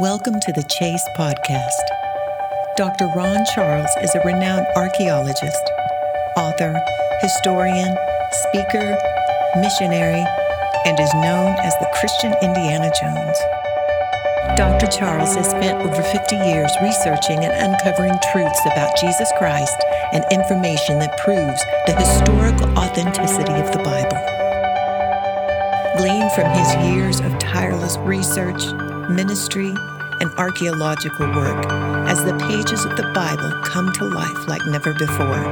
Welcome to the Chase Podcast. Dr. Ron Charles is a renowned archaeologist, author, historian, speaker, missionary, and is known as the Christian Indiana Jones. Dr. Charles has spent over 50 years researching and uncovering truths about Jesus Christ and information that proves the historical authenticity of the Bible. Gleaned from his years of tireless research, ministry, and archaeological work as the pages of the Bible come to life like never before.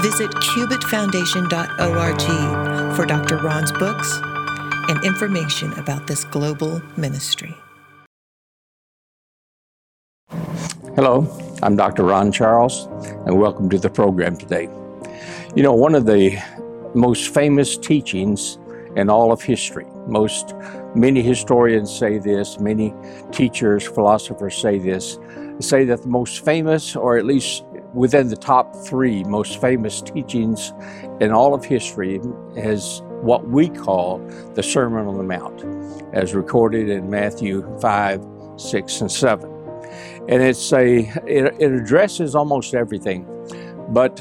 Visit cubitfoundation.org for Dr. Ron's books and information about this global ministry. Hello, I'm Dr. Ron Charles, and welcome to the program today. You know, one of the most famous teachings in all of history, most Many historians say this, many teachers, philosophers say this, say that the most famous, or at least within the top three most famous teachings in all of history, is what we call the Sermon on the Mount, as recorded in Matthew 5, 6, and 7. And it's a, it, it addresses almost everything, but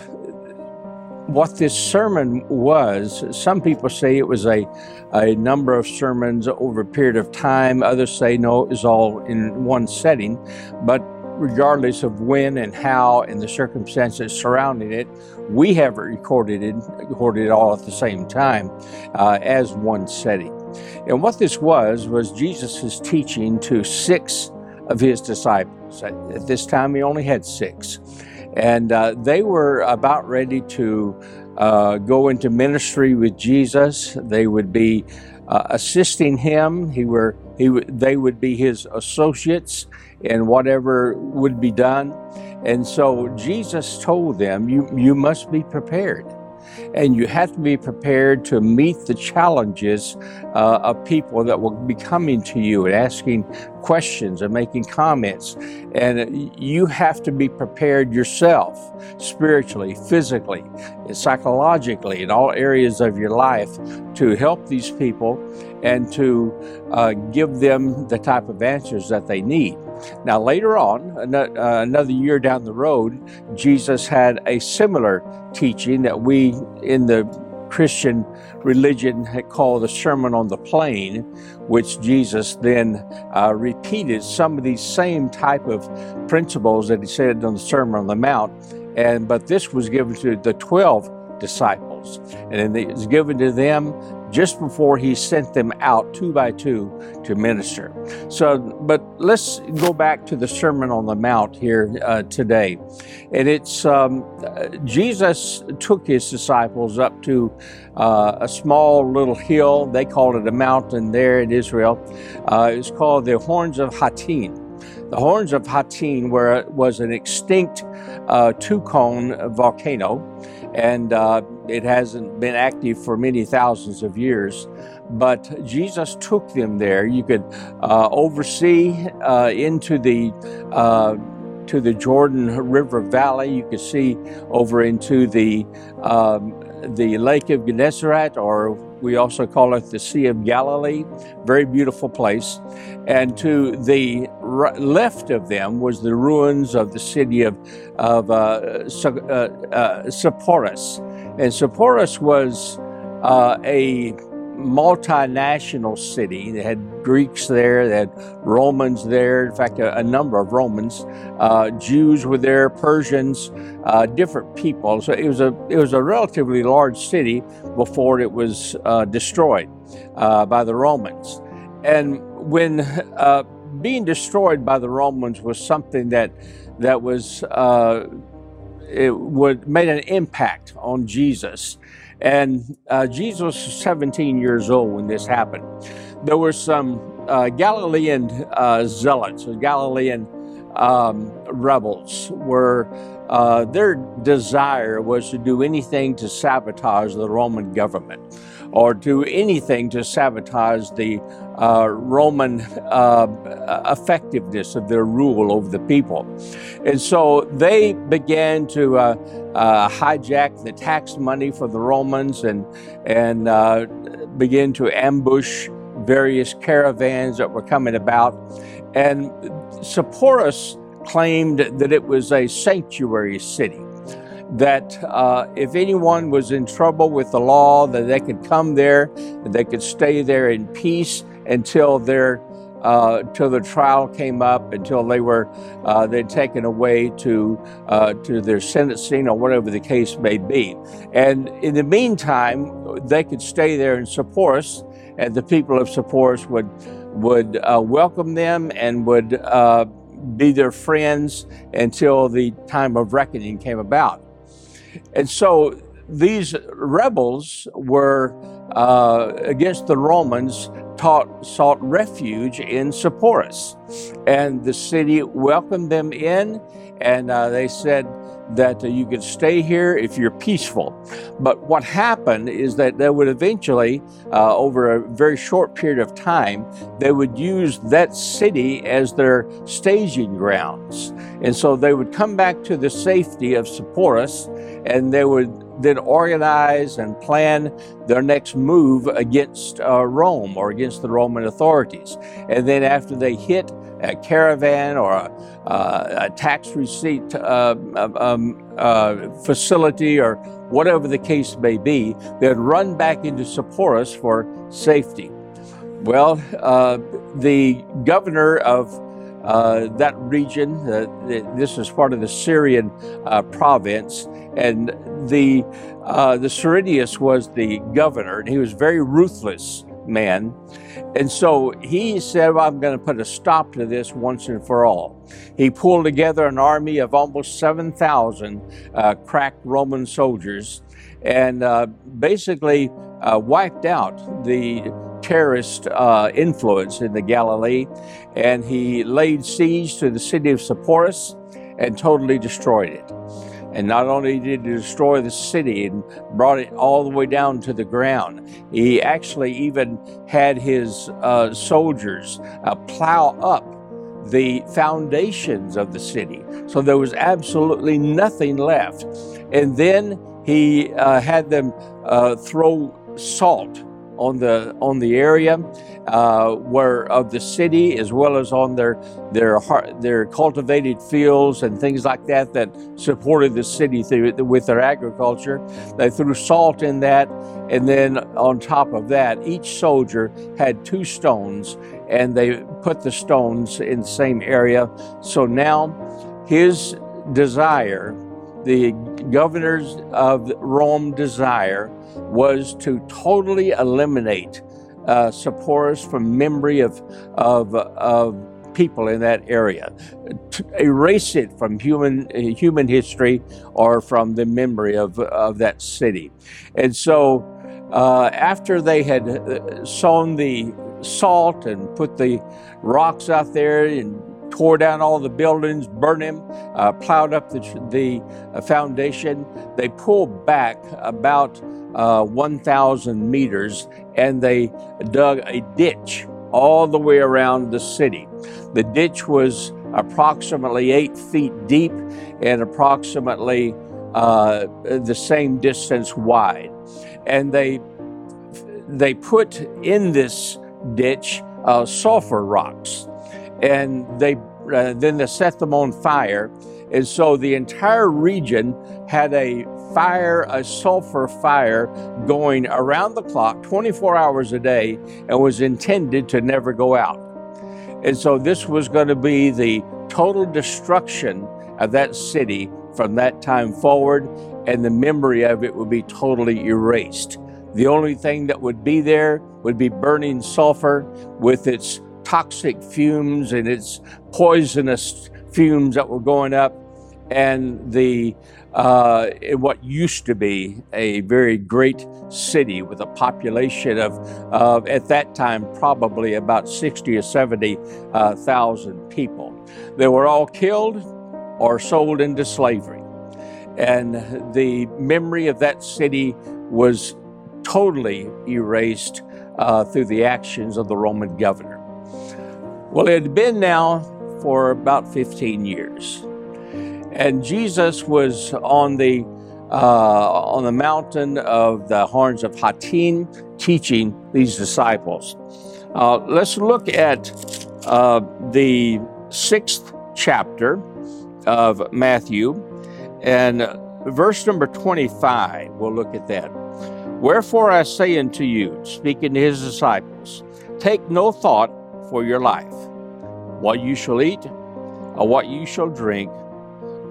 what this sermon was, some people say it was a, a number of sermons over a period of time. Others say no, it was all in one setting. But regardless of when and how and the circumstances surrounding it, we have it recorded it, recorded it all at the same time uh, as one setting. And what this was, was Jesus' teaching to six of his disciples. At this time, he only had six. And uh, they were about ready to uh, go into ministry with Jesus. They would be uh, assisting him. He were he they would be his associates in whatever would be done. And so Jesus told them, "You you must be prepared." And you have to be prepared to meet the challenges uh, of people that will be coming to you and asking questions and making comments. And you have to be prepared yourself, spiritually, physically, psychologically, in all areas of your life to help these people and to uh, give them the type of answers that they need. Now, later on, uh, another year down the road, Jesus had a similar teaching that we in the Christian religion called the Sermon on the Plain, which Jesus then uh, repeated some of these same type of principles that he said on the Sermon on the Mount. And but this was given to the twelve disciples, and it was given to them just before he sent them out two by two to minister. So, but let's go back to the Sermon on the Mount here uh, today. And it's um, Jesus took his disciples up to uh, a small little hill. They called it a mountain there in Israel. Uh, it's called the Horns of Hattin. The Horns of Hattin were, was an extinct uh, two cone volcano and uh, it hasn't been active for many thousands of years. But Jesus took them there. You could uh, oversee uh, into the uh, to the Jordan River Valley. You could see over into the um, the Lake of Gennesaret, or we also call it the Sea of Galilee. Very beautiful place. And to the left of them was the ruins of the city of, of uh, uh, uh, Sepphoris. And Sepphoris was uh, a multinational city. They had Greeks there, they had Romans there, in fact, a, a number of Romans. Uh, Jews were there, Persians, uh, different people. So it was, a, it was a relatively large city before it was uh, destroyed uh, by the Romans. And when uh, being destroyed by the Romans was something that, that was uh, it would made an impact on Jesus. And uh, Jesus was 17 years old when this happened. There were some uh, Galilean uh, zealots, Galilean um, rebels, were uh, their desire was to do anything to sabotage the Roman government or do anything to sabotage the uh, Roman uh, effectiveness of their rule over the people. And so they began to uh, uh hijack the tax money for the Romans and, and uh, begin to ambush various caravans that were coming about. And Sepphoris claimed that it was a sanctuary city that uh, if anyone was in trouble with the law, that they could come there, they could stay there in peace until their uh, till the trial came up, until they were uh, they'd taken away to uh, to their sentencing or whatever the case may be. And in the meantime, they could stay there in Sepphoris, and the people of Sepphoris would would uh, welcome them and would uh, be their friends until the time of reckoning came about. And so these rebels were uh, against the Romans taught, sought refuge in Sepphoris. And the city welcomed them in, and uh, they said that uh, you could stay here if you're peaceful. But what happened is that they would eventually, uh, over a very short period of time, they would use that city as their staging grounds. And so they would come back to the safety of Sepphoris, and they would then organize and plan their next move against uh, Rome or against the Roman authorities. And then after they hit a caravan or a, uh, a tax receipt uh, um, um uh, facility or whatever the case may be, they'd run back into Sepphoris for safety. Well, uh, the governor of that region. Uh, this is part of the Syrian uh, province, and the uh, the Cyrenius was the governor, and he was a very ruthless man. And so he said, well, I'm going to put a stop to this once and for all. He pulled together an army of almost 7,000 uh, cracked Roman soldiers and uh, basically uh, wiped out the terrorist uh, influence in the Galilee, and he laid siege to the city of Sepphoris and totally destroyed it. And not only did he destroy the city and brought it all the way down to the ground, he actually even had his uh, soldiers uh, plow up the foundations of the city. So there was absolutely nothing left. And then he uh, had them uh, throw salt on the on the area uh, where of the city as well as on their their their cultivated fields and things like that that supported the city through, with their agriculture. They threw salt in that, and then on top of that, each soldier had two stones, and they put the stones in the same area. So now, his desire, the governors of Rome desire was to totally eliminate uh, Sepphoris from memory of, of, of people in that area, erase it from human human history or from the memory of, of that city. And so, uh, after they had uh, sown the salt and put the rocks out there and tore down all the buildings, burned them, uh, plowed up the, the uh, foundation. They pulled back about uh, 1,000 meters and they dug a ditch all the way around the city. The ditch was approximately eight feet deep and approximately uh, the same distance wide. And they they put in this ditch uh, sulfur rocks, and they uh, then they set them on fire. And so the entire region had a fire, a sulfur fire going around the clock, 24 hours a day, and was intended to never go out. And so this was going to be the total destruction of that city from that time forward, and the memory of it would be totally erased. The only thing that would be there would be burning sulfur with its toxic fumes and its poisonous fumes that were going up, and the uh, what used to be a very great city with a population of, of at that time, probably about 60 or 70,000 uh, people. They were all killed or sold into slavery. And the memory of that city was totally erased uh, through the actions of the Roman governor. Well, it had been now for about 15 years. And Jesus was on the uh, on the mountain of the horns of Hattin teaching these disciples. Uh, let's look at uh, the sixth chapter of Matthew and verse number 25. We'll look at that. Wherefore I say unto you, speaking to his disciples, take no thought for your life, what you shall eat, or what you shall drink,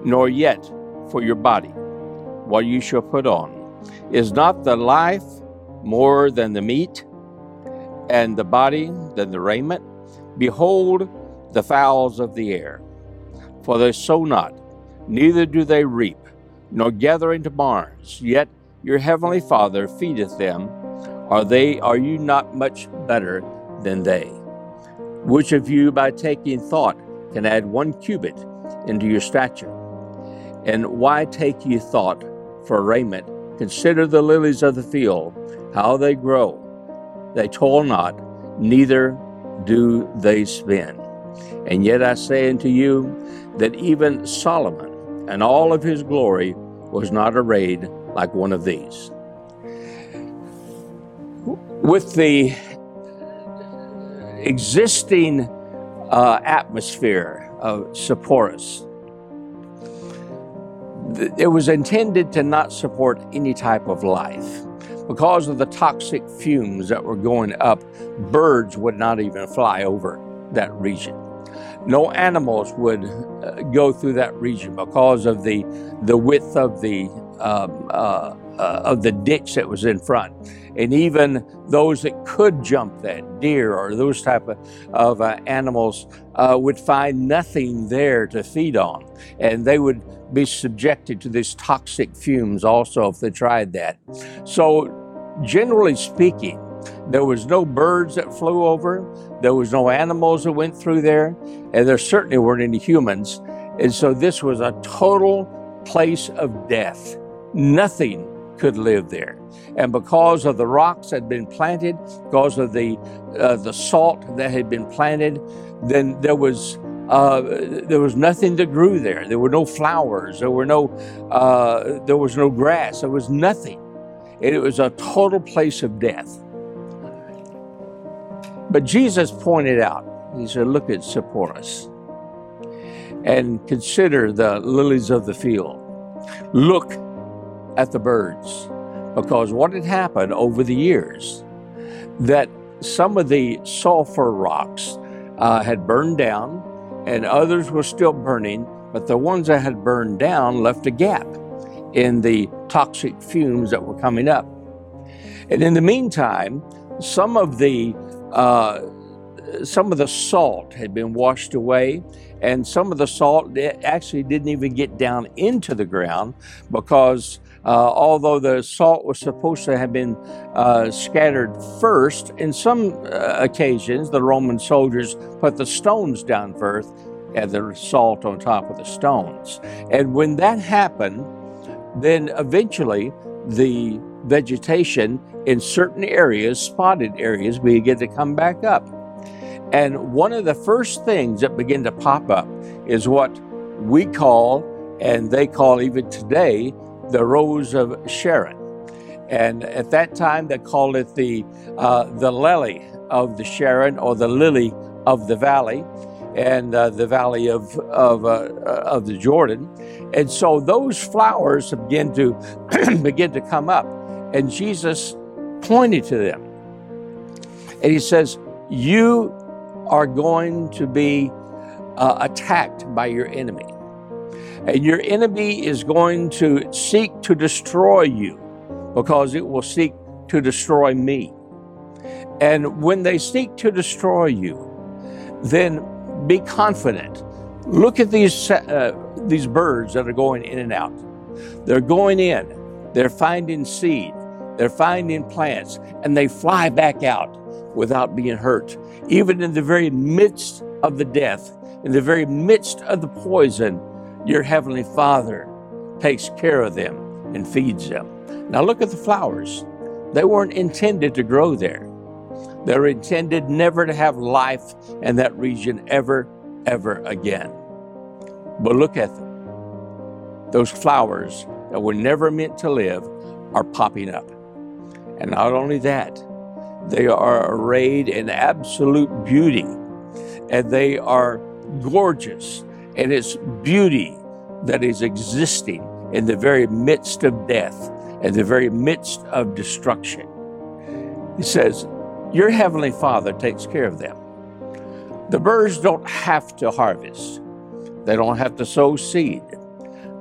nor yet for your body, what you shall put on. Is not the life more than the meat, and the body than the raiment? Behold the fowls of the air, for they sow not, neither do they reap, nor gather into barns, yet your heavenly Father feedeth them. Are they are you not much better than they? Which of you by taking thought can add one cubit into your stature? And why take ye thought for raiment? Consider the lilies of the field, how they grow. They toil not, neither do they spin. And yet I say unto you that even Solomon and all of his glory was not arrayed like one of these. With the existing uh, atmosphere of Sepphoris, it was intended to not support any type of life. Because of the toxic fumes that were going up, birds would not even fly over that region. No animals would uh, go through that region because of the, the width of the, um, uh, uh, of the ditch that was in front. And even those that could jump that, deer or those type of, of uh, animals, uh, would find nothing there to feed on. And they would be subjected to these toxic fumes also if they tried that. So, generally speaking, there was no birds that flew over, there was no animals that went through there, and there certainly weren't any humans. And so this was a total place of death. Nothing could live there. And because of the rocks that had been planted, because of the uh, the salt that had been planted, then there was uh, there was nothing that grew there. There were no flowers. There were no uh, there was no grass. There was nothing. It was a total place of death. But Jesus pointed out, He said, Look at Sepphoris and consider the lilies of the field. Look at the birds. Because what had happened over the years, that some of the sulfur rocks uh, had burned down and others were still burning, but the ones that had burned down left a gap in the toxic fumes that were coming up. And in the meantime, some of the uh, some of the salt had been washed away, and some of the salt actually didn't even get down into the ground because uh, although the salt was supposed to have been uh, scattered first, in some uh, occasions the Roman soldiers put the stones down first and the salt on top of the stones. And when that happened, then eventually the vegetation in certain areas, spotted areas, began to come back up. And one of the first things that begin to pop up is what we call, and they call even today, the Rose of Sharon. And at that time, they called it the, uh, the lily of the Sharon or the lily of the valley and uh, the valley of, of, uh, of the Jordan. And so those flowers begin to, begin to come up. And Jesus pointed to them. And he says, You are going to be uh, attacked by your enemy. And your enemy is going to seek to destroy you because it will seek to destroy me. And when they seek to destroy you, then be confident. Look at these, uh, these birds that are going in and out. They're going in, they're finding seed, they're finding plants, and they fly back out without being hurt. Even in the very midst of the death, in the very midst of the poison, your Heavenly Father takes care of them and feeds them. Now look at the flowers. They weren't intended to grow there. They're intended never to have life in that region ever, ever again. But look at them. Those flowers that were never meant to live are popping up. And not only that, They are arrayed in absolute beauty, and they are gorgeous. And it's beauty that is existing in the very midst of death, in the very midst of destruction. He says, Your heavenly Father takes care of them. The birds don't have to harvest, they don't have to sow seed,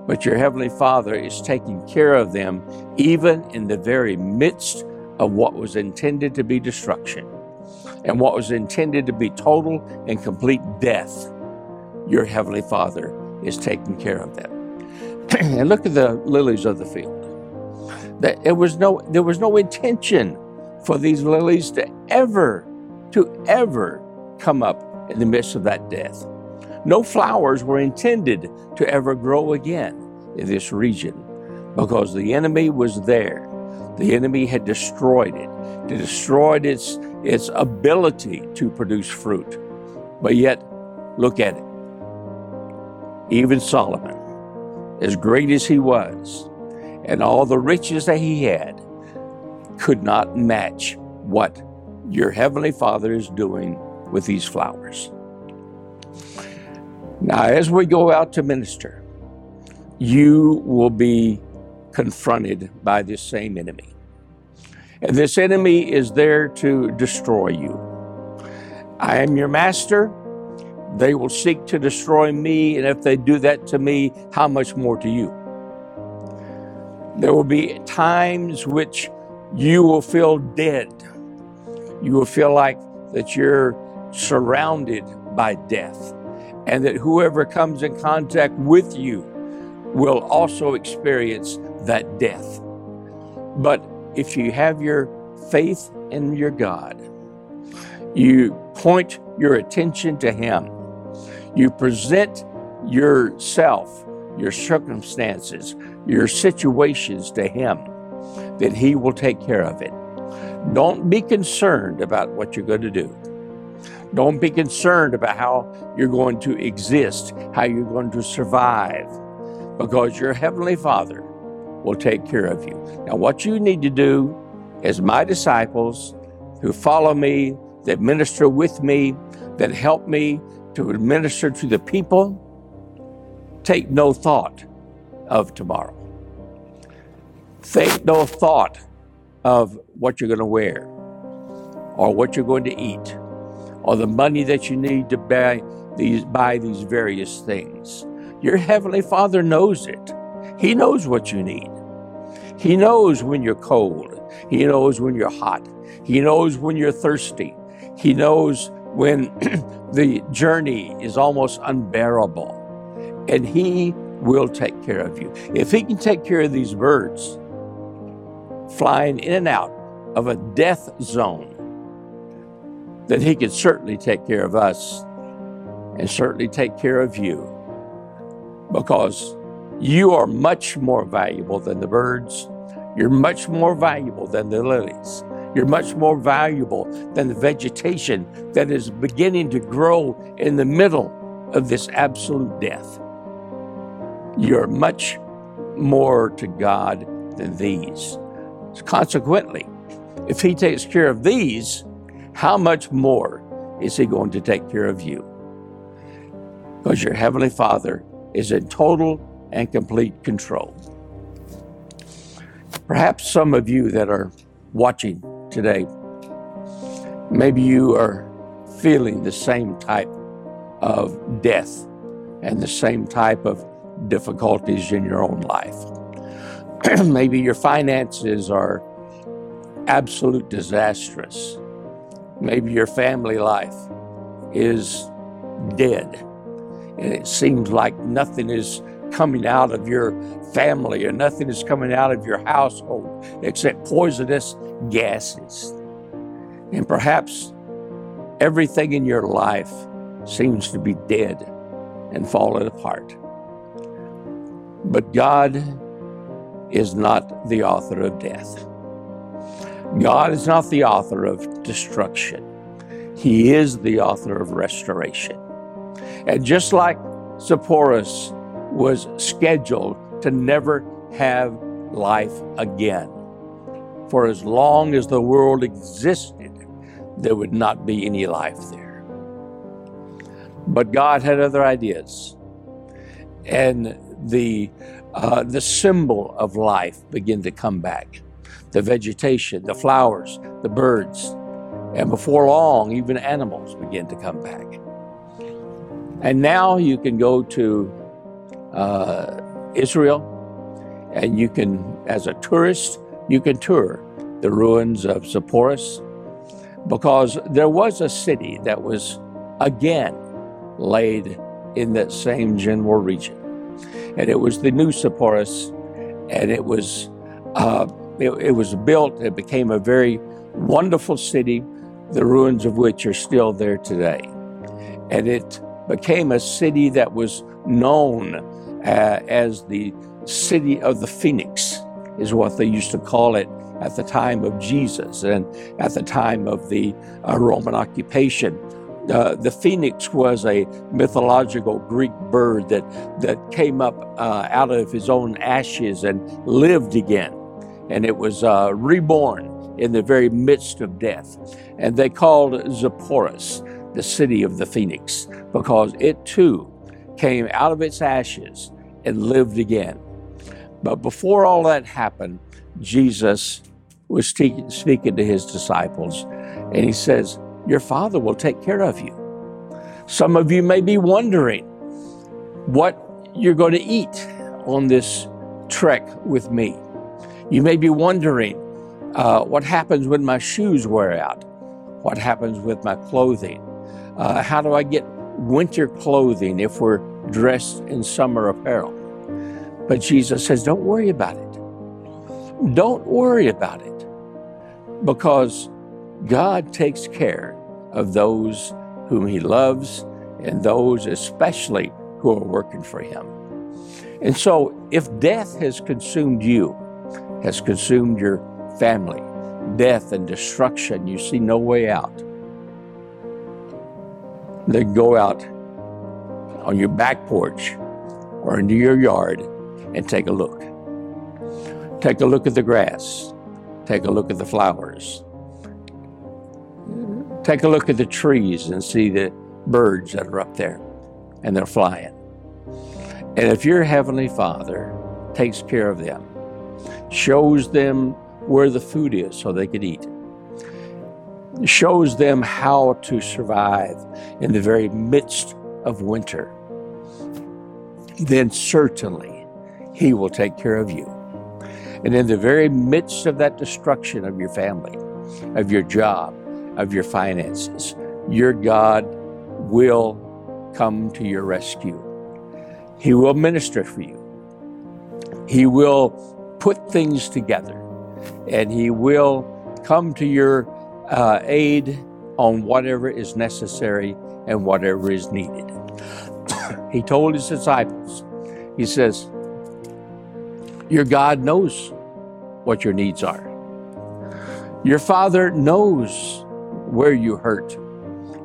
but your heavenly Father is taking care of them even in the very midst of what was intended to be destruction and what was intended to be total and complete death. Your heavenly Father is taking care of them. and look at the lilies of the field. That it was no, there was no intention for these lilies to ever, to ever come up in the midst of that death. No flowers were intended to ever grow again in this region because the enemy was there. The enemy had destroyed it, to destroyed its, its ability to produce fruit. But yet, look at it. Even Solomon, as great as he was, and all the riches that he had, could not match what your Heavenly Father is doing with these flowers. Now, as we go out to minister, you will be confronted by this same enemy. And this enemy is there to destroy you. I am your master. They will seek to destroy me, and if they do that to me, how much more to you? There will be times which you will feel dead. You will feel like that you're surrounded by death, and that whoever comes in contact with you will also experience that death. But if you have your faith in your God, you point your attention to Him, you present yourself, your circumstances, your situations to Him, that He will take care of it. Don't be concerned about what you're going to do. Don't be concerned about how you're going to exist, how you're going to survive, because your Heavenly Father will take care of you. Now, what you need to do as my disciples who follow me, that minister with me, that help me to administer to the people, take no thought of tomorrow. Think no thought of what you're going to wear or what you're going to eat or the money that you need to buy these, buy these various things. Your Heavenly Father knows it. He knows what you need. He knows when you're cold. He knows when you're hot. He knows when you're thirsty. He knows when the journey is almost unbearable. And He will take care of you. If He can take care of these birds flying in and out of a death zone, then He can certainly take care of us and certainly take care of you because you are much more valuable than the birds. You're much more valuable than the lilies. You're much more valuable than the vegetation that is beginning to grow in the middle of this absolute death. You're much more to God than these. Consequently, if He takes care of these, how much more is He going to take care of you? Because your Heavenly Father is in total and complete control. Perhaps some of you that are watching today, maybe you are feeling the same type of death and the same type of difficulties in your own life. maybe your finances are absolute disastrous. Maybe your family life is dead and it seems like nothing is coming out of your family or nothing is coming out of your household except poisonous gases. And perhaps everything in your life seems to be dead and falling apart. But God is not the author of death. God is not the author of destruction. He is the author of restoration. And just like Sepphoris was scheduled to never have life again. For as long as the world existed, there would not be any life there. But God had other ideas. And the, uh, the symbol of life began to come back the vegetation, the flowers, the birds. And before long, even animals begin to come back. And now you can go to uh, Israel and you can, as a tourist, you can tour the ruins of Sepphoris because there was a city that was again laid in that same general region. And it was the new Sepphoris, and it was uh, it, it was built. It became a very wonderful city, the ruins of which are still there today. And it became a city that was known uh, as the city of the Phoenix, is what they used to call it at the time of Jesus and at the time of the uh, Roman occupation. Uh, the phoenix was a mythological Greek bird that, that came up uh, out of his own ashes and lived again. And it was uh, reborn in the very midst of death. And they called Sepphoris the city of the phoenix because it too came out of its ashes and lived again. But before all that happened, Jesus was speaking to his disciples, and he says, Your Father will take care of you. Some of you may be wondering what you're going to eat on this trek with me. You may be wondering uh, what happens when my shoes wear out, what happens with my clothing. Uh, how do I get winter clothing if we're dressed in summer apparel? But Jesus says, Don't worry about it. Don't worry about it because God takes care of those whom He loves and those especially who are working for Him. And so, if death has consumed you, has consumed your family, death and destruction, you see no way out, then go out on your back porch or into your yard and take a look. Take a look at the grass. Take a look at the flowers. Take a look at the trees and see the birds that are up there and they're flying. And if your Heavenly Father takes care of them, shows them where the food is so they could eat, shows them how to survive in the very midst of winter, then certainly He will take care of you. And in the very midst of that destruction of your family, of your job, of your finances, your God will come to your rescue. He will minister for you. He will put things together and He will come to your uh, aid on whatever is necessary and whatever is needed. he told His disciples, He says, your God knows what your needs are. Your Father knows where you hurt,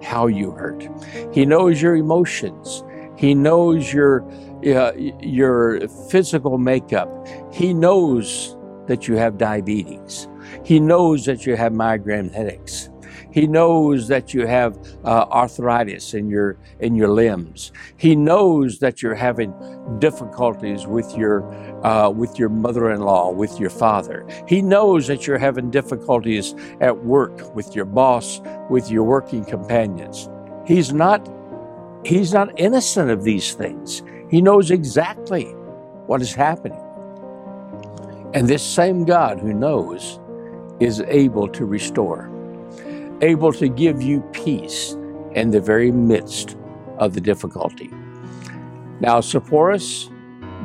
how you hurt. He knows your emotions. He knows your uh, your physical makeup. He knows that you have diabetes. He knows that you have migraine headaches. He knows that you have uh, arthritis in your in your limbs. He knows that you're having difficulties with your uh, with your mother-in-law, with your father. He knows that you're having difficulties at work with your boss, with your working companions. He's not he's not innocent of these things. He knows exactly what is happening. And this same God who knows is able to restore able to give you peace in the very midst of the difficulty. Now, Sepphoris,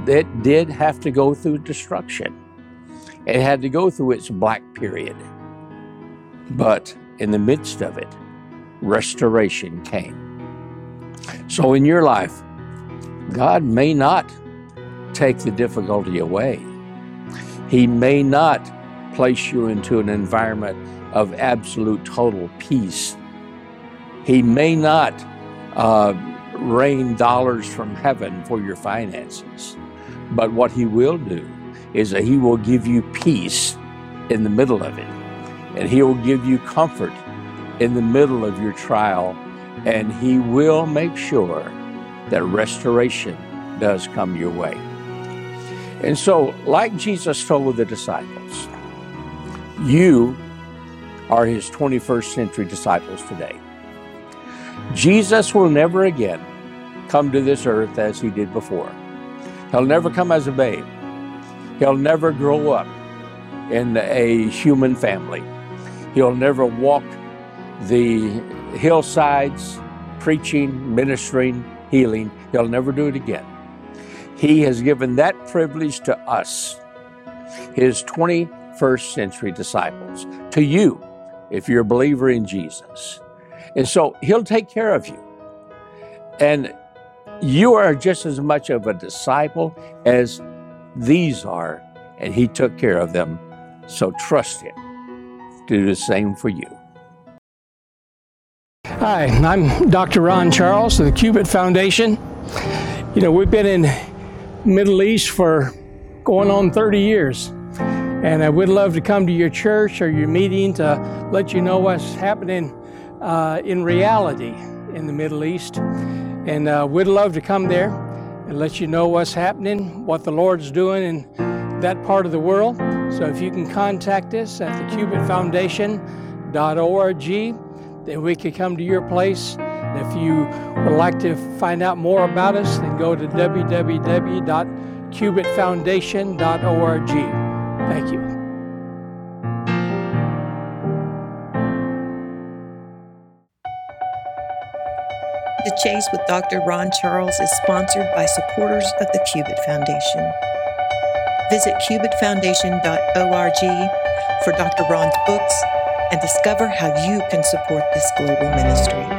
it did have to go through destruction. It had to go through its black period. But in the midst of it, restoration came. So in your life, God may not take the difficulty away. He may not place you into an environment of absolute total peace. He may not uh, rain dollars from heaven for your finances, but what He will do is that He will give you peace in the middle of it, and He will give you comfort in the middle of your trial, and He will make sure that restoration does come your way. And so, like Jesus told the disciples, you are His 21st century disciples today. Jesus will never again come to this earth as He did before. He'll never come as a babe. He'll never grow up in a human family. He'll never walk the hillsides preaching, ministering, healing. He'll never do it again. He has given that privilege to us, his 21st century disciples, to you, if you're a believer in Jesus. And so he'll take care of you. And you are just as much of a disciple as these are, and he took care of them. So trust him do the same for you. Hi, I'm Dr. Ron Charles of the Cubit Foundation. You know, we've been in Middle East for going on 30 years. And I would love to come to your church or your meeting to let you know what's happening uh, in reality in the Middle East. And uh, we'd love to come there and let you know what's happening, what the Lord's doing in that part of the world. So if you can contact us at thecubitfoundation.org, then we could come to your place. And if you would like to find out more about us, then go to www.cubitfoundation.org. Thank you. The Chase with Dr. Ron Charles is sponsored by supporters of the Cubit Foundation. Visit cubitfoundation.org for Dr. Ron's books and discover how you can support this global ministry.